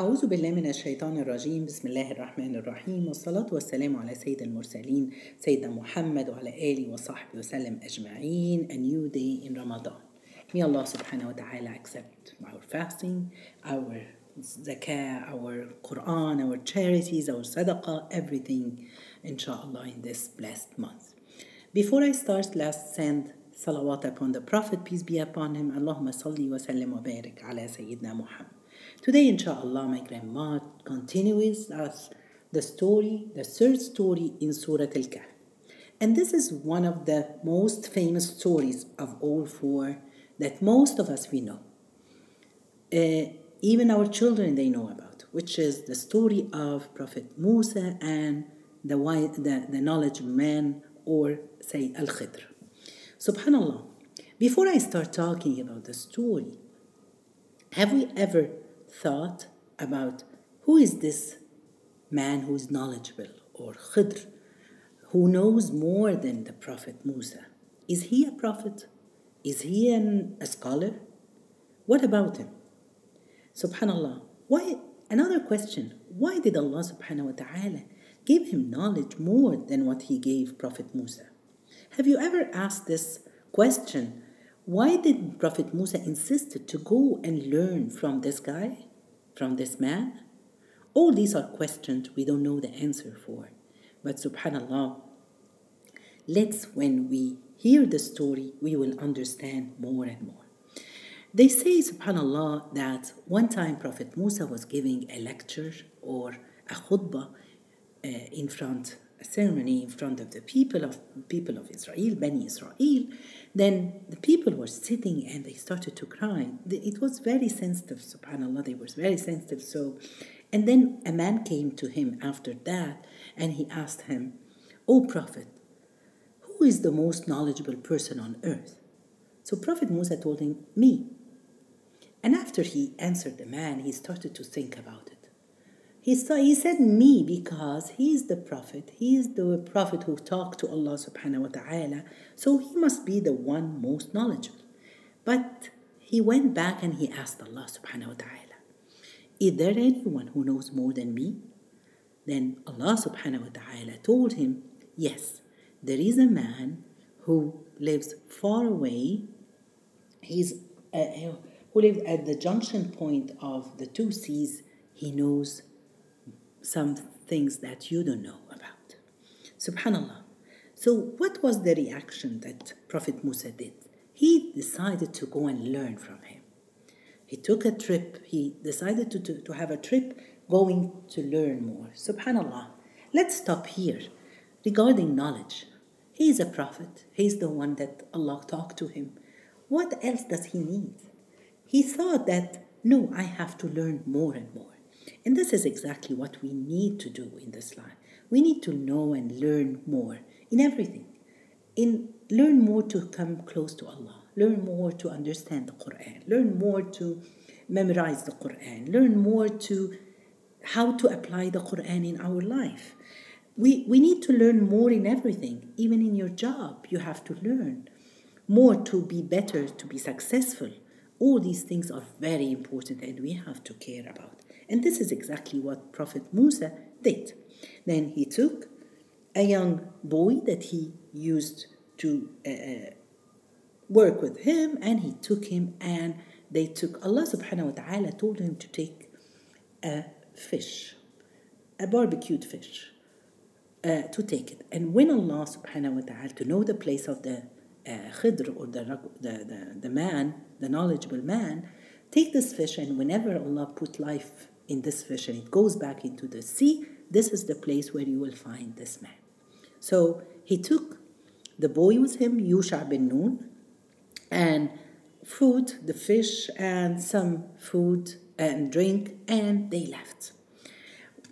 أعوذ بالله من الشيطان الرجيم بسم الله الرحمن الرحيم والصلاة والسلام على سيد المرسلين سيدنا محمد وعلى آله وصحبه وسلم أجمعين A new day in Ramadan May Allah subhanahu wa ta'ala accept our fasting, our zakah, our Quran, our charities, our sadaqah, everything inshallah in this blessed month. Before I start, let's send salawat upon the Prophet, peace be upon him. Allahumma salli wa sallim wa barik ala Sayyidina Muhammad. Today, inshallah, my grandma continues us the story, the third story in Surah Al Kahf. And this is one of the most famous stories of all four that most of us we know. Uh, even our children they know about, which is the story of Prophet Musa and the, the, the knowledge man or say Al Khidr. Subhanallah. Before I start talking about the story, have we ever thought about who is this man who is knowledgeable or Khidr, who knows more than the Prophet Musa? Is he a prophet? Is he an, a scholar? What about him? Subhanallah. Why? Another question. Why did Allah subhanahu wa ta'ala give him knowledge more than what he gave Prophet Musa? Have you ever asked this question? Why did Prophet Musa insisted to go and learn from this guy, from this man? All these are questions we don't know the answer for. But subhanallah, let's when we hear the story, we will understand more and more. They say, subhanAllah, that one time Prophet Musa was giving a lecture or a khutbah uh, in front, a ceremony in front of the people of people of Israel, Bani Israel. Then the people were sitting and they started to cry. It was very sensitive, subhanAllah, they were very sensitive. So, and then a man came to him after that and he asked him, O Prophet, who is the most knowledgeable person on earth? So Prophet Musa told him, Me. And after he answered the man, he started to think about it. He, he said, Me, because he is the Prophet. He is the Prophet who talked to Allah subhanahu wa ta'ala. So he must be the one most knowledgeable. But he went back and he asked Allah subhanahu wa ta'ala, Is there anyone who knows more than me? Then Allah subhanahu wa ta'ala told him, Yes there is a man who lives far away. He's uh, who lives at the junction point of the two seas. He knows some things that you don't know about. Subhanallah. So, what was the reaction that Prophet Musa did? He decided to go and learn from him. He took a trip, he decided to, to, to have a trip going to learn more. Subhanallah. Let's stop here regarding knowledge. He is a prophet. He is the one that Allah talked to him. What else does he need? He thought that, no, I have to learn more and more. And this is exactly what we need to do in this life. We need to know and learn more in everything. In learn more to come close to Allah. Learn more to understand the Quran. Learn more to memorize the Quran. Learn more to how to apply the Quran in our life we, we need to learn more in everything. Even in your job, you have to learn more to be better, to be successful. All these things are very important and we have to care about. And this is exactly what Prophet Musa did. Then he took a young boy that he used to uh, work with him and he took him and they took Allah subhanahu wa ta'ala told him to take a fish, a barbecued fish uh, to take it. And when Allah subhanahu wa ta'ala, to know the place of the uh, khidr or the, the, the, the man, the knowledgeable man, take this fish and whenever Allah put life in this fish and it goes back into the sea, this is the place where you will find this man. So he took the boy with him, Yusha bin Nun, and food, the fish, and some food and drink, and they left.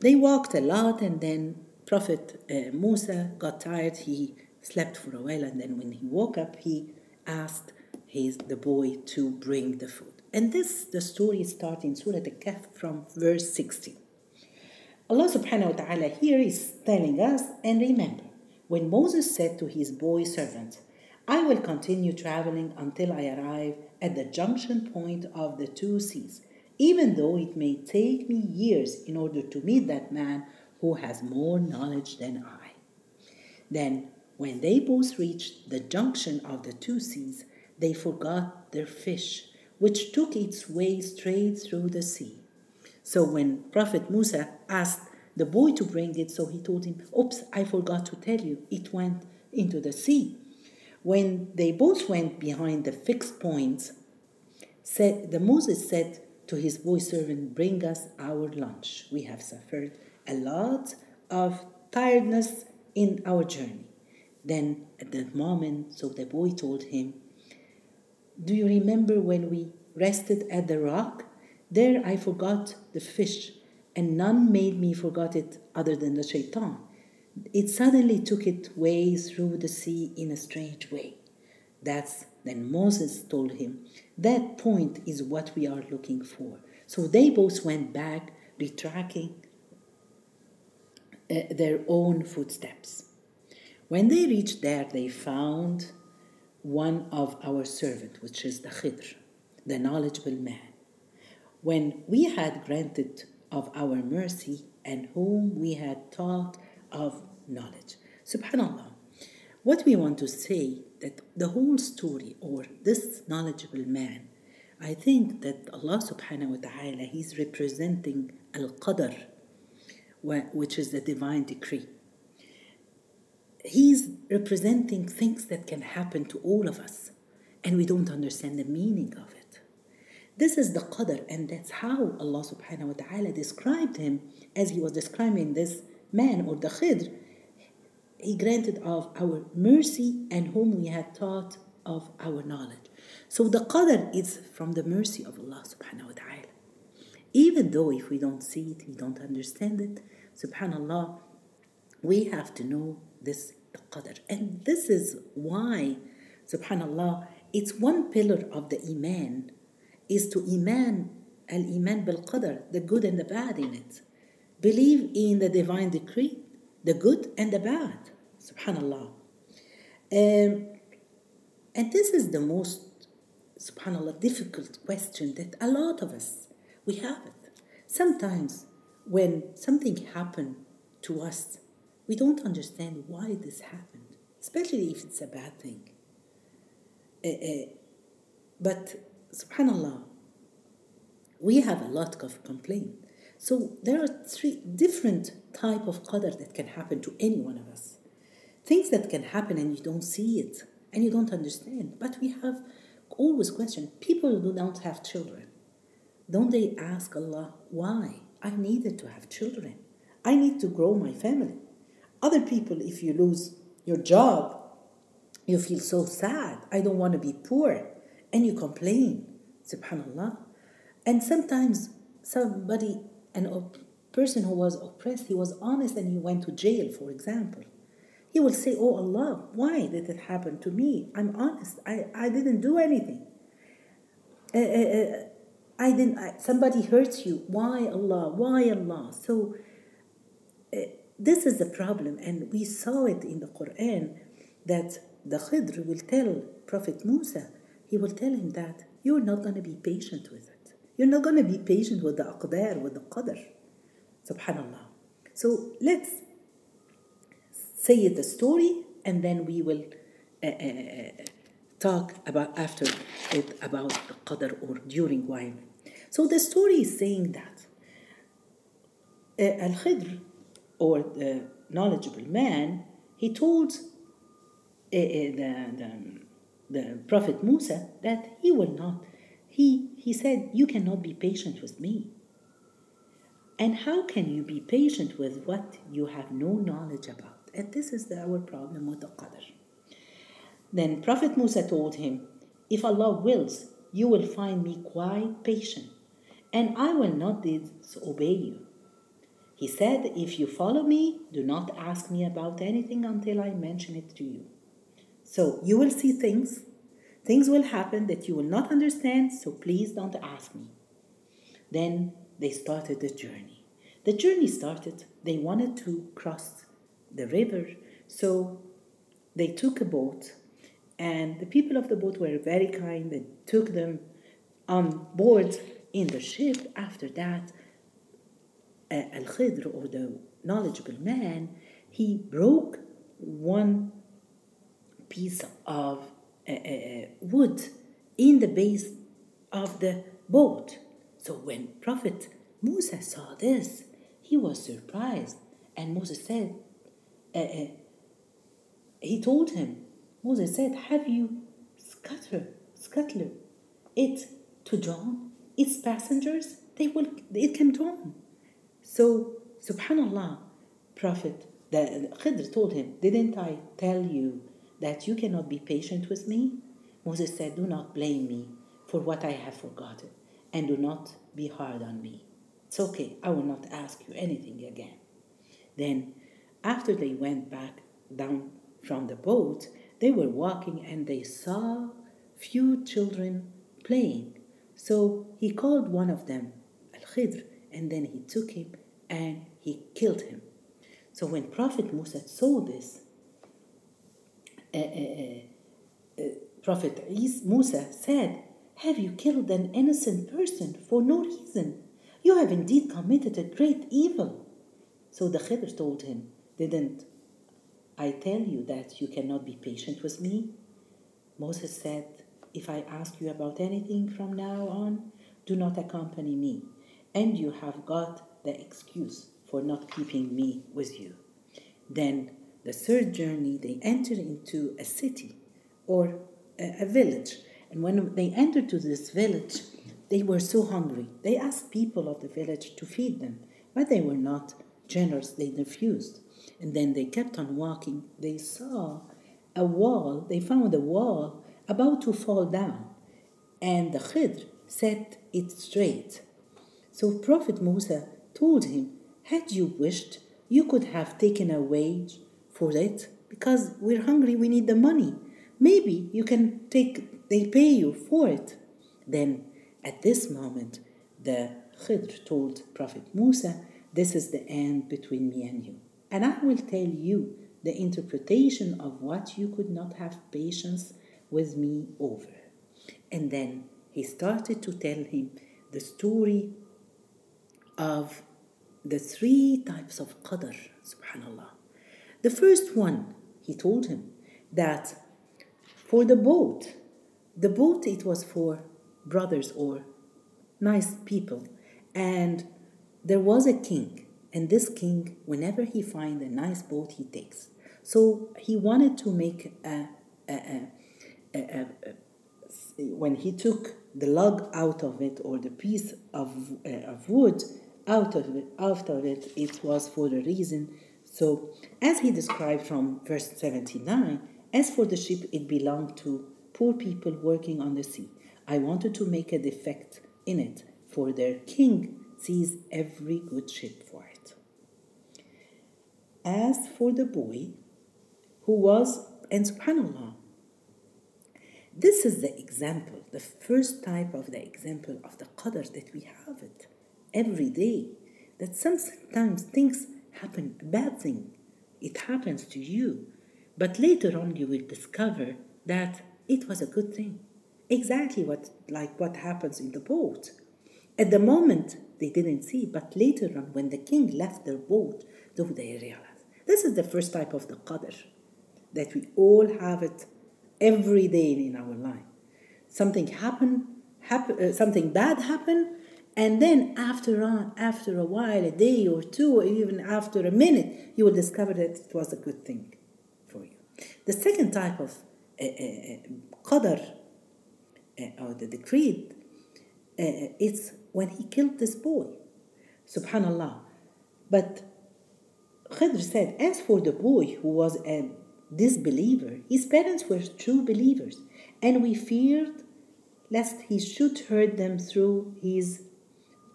They walked a lot and then Prophet uh, Musa got tired, he slept for a while, and then when he woke up, he asked his, the boy to bring the food. And this, the story starts in Surah Al-Kahf from verse 16. Allah subhanahu wa ta'ala here is telling us, and remember, when Moses said to his boy servant, I will continue traveling until I arrive at the junction point of the two seas, even though it may take me years in order to meet that man who has more knowledge than I. Then, when they both reached the junction of the two seas, they forgot their fish, which took its way straight through the sea. So when Prophet Musa asked the boy to bring it, so he told him, Oops, I forgot to tell you, it went into the sea. When they both went behind the fixed points, said, the Moses said to his boy servant, Bring us our lunch. We have suffered a lot of tiredness in our journey. Then at that moment, so the boy told him, Do you remember when we rested at the rock? There I forgot the fish, and none made me forget it other than the shaitan. It suddenly took its way through the sea in a strange way. That's then Moses told him, That point is what we are looking for. So they both went back, retracking uh, their own footsteps. When they reached there, they found one of our servants, which is the Khidr, the knowledgeable man. When we had granted of our mercy and whom we had taught of knowledge. Subhanallah. What we want to say that the whole story or this knowledgeable man, I think that Allah subhanahu wa ta'ala, He's representing Al-Qadr, which is the divine decree he's representing things that can happen to all of us, and we don't understand the meaning of it. This is the qadr, and that's how Allah subhanahu wa ta'ala described him as he was describing this man or the khidr. He granted of our mercy and whom we had taught of our knowledge. So the qadr is from the mercy of Allah subhanahu wa ta'ala. Even though if we don't see it, we don't understand it, subhanallah, we have to know this qadr. And this is why, subhanallah, it's one pillar of the iman is to iman al iman bil qadr, the good and the bad in it. Believe in the divine decree, the good and the bad. Subhanallah. Um, and this is the most, subhanallah, difficult question that a lot of us, we have it. Sometimes when something happened to us we don't understand why this happened, especially if it's a bad thing. Uh, uh, but subhanallah, we have a lot of complaint. So there are three different type of qadr that can happen to any one of us. Things that can happen and you don't see it and you don't understand. But we have always question. People who don't have children, don't they ask Allah why? I needed to have children. I need to grow my family. Other people, if you lose your job, you feel so sad. I don't want to be poor. And you complain. Subhanallah. And sometimes somebody, an op- person who was oppressed, he was honest and he went to jail, for example. He will say, Oh Allah, why did it happen to me? I'm honest. I, I didn't do anything. Uh, uh, I didn't. I, somebody hurts you. Why Allah? Why Allah? So this is the problem, and we saw it in the Quran that the Khidr will tell Prophet Musa, he will tell him that you're not going to be patient with it. You're not going to be patient with the aqdar, with the qadr. Subhanallah. So let's say the story and then we will uh, uh, talk about after it about the qadr or during while. So the story is saying that uh, Al Khidr or the knowledgeable man, he told uh, the, the, the Prophet Musa that he will not, he, he said, You cannot be patient with me. And how can you be patient with what you have no knowledge about? And this is the, our problem with the Qadr. Then Prophet Musa told him, If Allah wills, you will find me quite patient, and I will not disobey you. He said, If you follow me, do not ask me about anything until I mention it to you. So you will see things, things will happen that you will not understand, so please don't ask me. Then they started the journey. The journey started, they wanted to cross the river, so they took a boat, and the people of the boat were very kind. They took them on board in the ship, after that, Al Khidr, or the knowledgeable man, he broke one piece of uh, uh, wood in the base of the boat. So when Prophet Musa saw this, he was surprised. And Moses said, uh, uh, he told him, Moses said, Have you scatter, scatter it to drown its passengers? They will, it can drown. So, subhanallah, Prophet, the Khidr told him, Didn't I tell you that you cannot be patient with me? Moses said, Do not blame me for what I have forgotten, and do not be hard on me. It's okay, I will not ask you anything again. Then, after they went back down from the boat, they were walking and they saw few children playing. So he called one of them, Al Khidr, and then he took him and he killed him. So when Prophet Musa saw this, uh, uh, uh, uh Prophet Musa said, Have you killed an innocent person for no reason? You have indeed committed a great evil. So the Khidr told him, Didn't I tell you that you cannot be patient with me? Moses said, If I ask you about anything from now on, do not accompany me, and you have got the excuse for not keeping me with you. Then, the third journey, they entered into a city or a, a village. And when they entered to this village, they were so hungry. They asked people of the village to feed them, but they were not generous. They refused. And then they kept on walking. They saw a wall, they found a wall about to fall down. And the Khidr set it straight. So Prophet Musa told him, Had you wished, you could have taken a wage for it because we're hungry, we need the money. Maybe you can take, they pay you for it. Then at this moment, the Khidr told Prophet Musa, This is the end between me and you and I will tell you the interpretation of what you could not have patience with me over. And then he started to tell him the story of the three types of qadr, subhanallah. The first one, he told him that for the boat, the boat it was for brothers or nice people, and there was a king and this king, whenever he finds a nice boat, he takes. So he wanted to make a, a, a, when he took the log out of it or the piece of, uh, of wood out of it, out of it, it was for a reason. So, as he described from verse 79, as for the ship, it belonged to poor people working on the sea. I wanted to make a defect in it, for their king sees every good ship for it. As for the boy who was, and subhanAllah, this is the example, the first type of the example of the qadr that we have it every day. That sometimes things happen, a bad thing, it happens to you, but later on you will discover that it was a good thing. Exactly what like what happens in the boat. At the moment they didn't see, but later on when the king left their boat, though they realized this is the first type of the qadr that we all have it every day in our life. Something happen, happen uh, something bad happen, and then after on, after a while, a day or two, or even after a minute, you will discover that it was a good thing for you. The second type of uh, uh, qadr, uh, or the decree, it's when he killed this boy. Subhanallah. But Khidr said, As for the boy who was a disbeliever, his parents were true believers, and we feared lest he should hurt them through his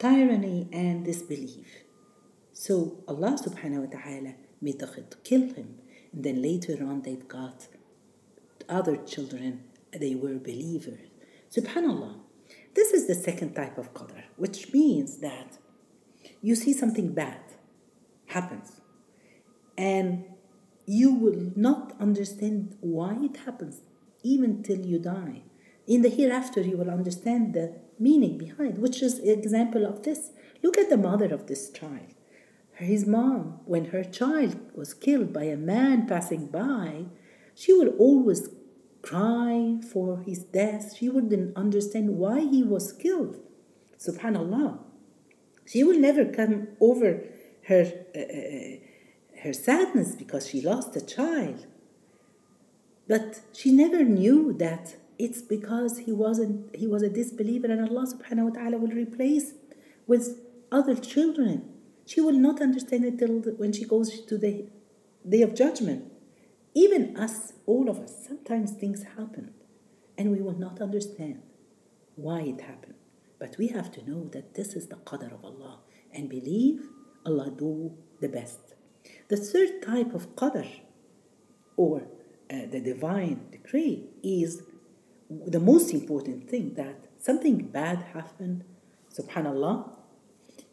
tyranny and disbelief. So Allah subhanahu wa ta'ala made the Khidr kill him. And then later on they got other children, they were believers. Subhanallah. This is the second type of qadr, which means that you see something bad happens and you will not understand why it happens even till you die. In the hereafter, you will understand the meaning behind, which is example of this. Look at the mother of this child. His mom, when her child was killed by a man passing by, she would always cry for his death. She wouldn't understand why he was killed. Subhanallah. She will never come over her, uh, uh, her sadness because she lost a child. But she never knew that it's because he wasn't he was a disbeliever and Allah subhanahu wa ta'ala will replace with other children. She will not understand it till when she goes to the day of judgment. Even us, all of us, sometimes things happen and we will not understand why it happened. But we have to know that this is the qadr of Allah and believe Allah do the best. The third type of qadr or uh, the divine decree is the most important thing that something bad happened, subhanallah,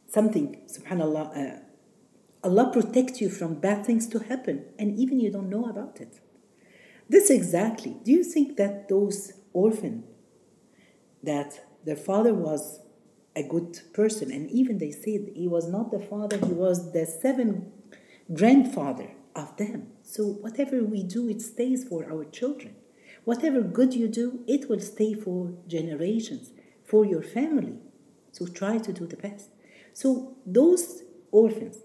something, subhanallah, uh, Allah protect you from bad things to happen, and even you don't know about it. This exactly. Do you think that those orphans, that their father was a good person, and even they said he was not the father, he was the seventh grandfather of them. So whatever we do, it stays for our children. Whatever good you do, it will stay for generations, for your family. So try to do the best. So those orphans,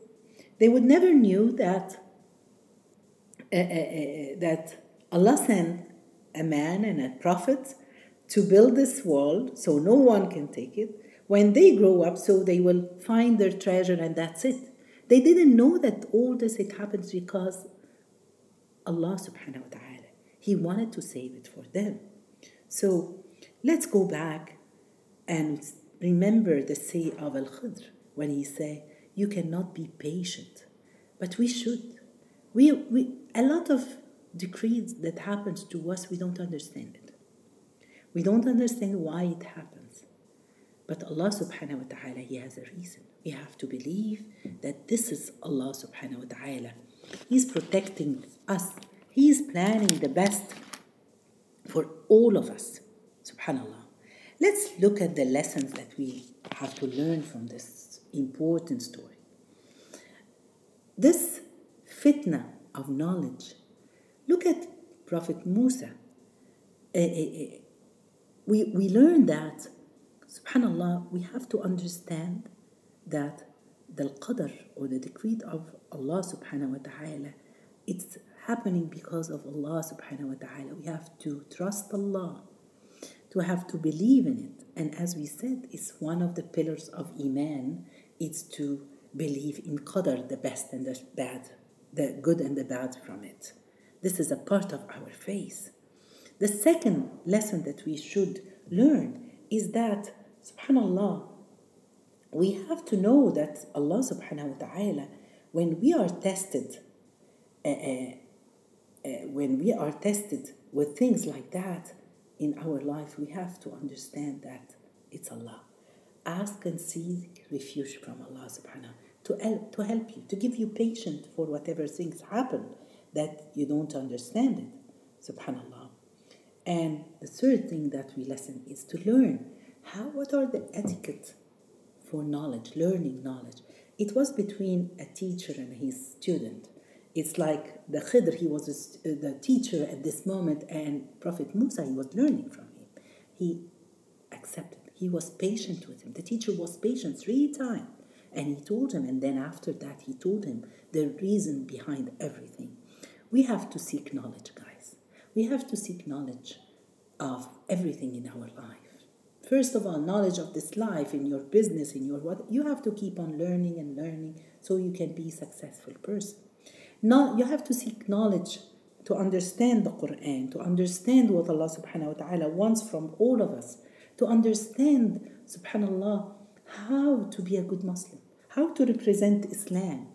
they would never knew that uh, uh, uh, that Allah sent a man and a prophet to build this world so no one can take it. When they grow up, so they will find their treasure and that's it. They didn't know that all this it happens because Allah subhanahu wa ta'ala. He wanted to save it for them. So let's go back and remember the say of Al Khidr when he say, You cannot be patient. But we should. We, we a lot of decrees that happens to us, we don't understand it. We don't understand why it happens. But Allah subhanahu wa ta'ala, He has a reason. We have to believe that this is Allah subhanahu wa ta'ala. He's protecting us. He is planning the best for all of us. Subhanallah. Let's look at the lessons that we have to learn from this important story. This fitna of knowledge. Look at Prophet Musa. Uh, uh, we, we learn that, subhanAllah, we have to understand that the qadr or the decree of Allah subhanahu wa ta'ala, it's happening because of Allah subhanahu wa ta'ala. We have to trust Allah, to have to believe in it. And as we said, it's one of the pillars of Iman, it's to believe in qadr, the best and the bad, the good and the bad from it. This is a part of our faith. The second lesson that we should learn is that, subhanAllah, we have to know that Allah subhanahu wa ta'ala, when we are tested, uh, uh, uh, when we are tested with things like that in our life, we have to understand that it's Allah. Ask and seek refuge from Allah subhanahu to help, to help you, to give you patience for whatever things happen that you don't understand it. Subhanallah. And the third thing that we lesson is to learn how what are the etiquette for knowledge, learning knowledge. It was between a teacher and his student. It's like the Khidr, he was uh, the teacher at this moment, and Prophet Musa, he was learning from him. He accepted. He was patient with him. The teacher was patient three times. And he told him, and then after that, he told him the reason behind everything. We have to seek knowledge, guys. We have to seek knowledge of everything in our life. First of all, knowledge of this life, in your business, in your what, you have to keep on learning and learning so you can be a successful person. Now, you have to seek knowledge to understand the Quran, to understand what Allah subhanahu wa ta'ala wants from all of us, to understand, subhanallah, how to be a good Muslim, how to represent Islam.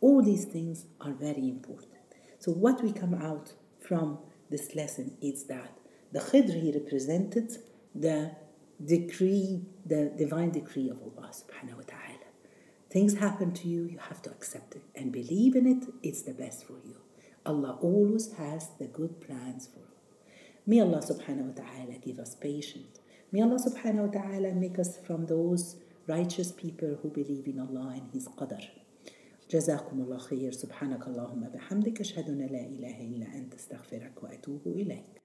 All these things are very important. So, what we come out from this lesson is that the Khidr he represented the decree, the divine decree of Allah subhanahu wa ta'ala. Things happen to you, you have to accept it and believe in it, it's the best for you. Allah always has the good plans for you. May Allah subhanahu wa ta'ala give us patience. May Allah subhanahu wa ta'ala make us from those righteous people who believe in Allah and His qadr. جزاكم الله خير سبحانك اللهم بحمدك أشهد أن لا إله إلا أنت استغفرك وأتوب إليك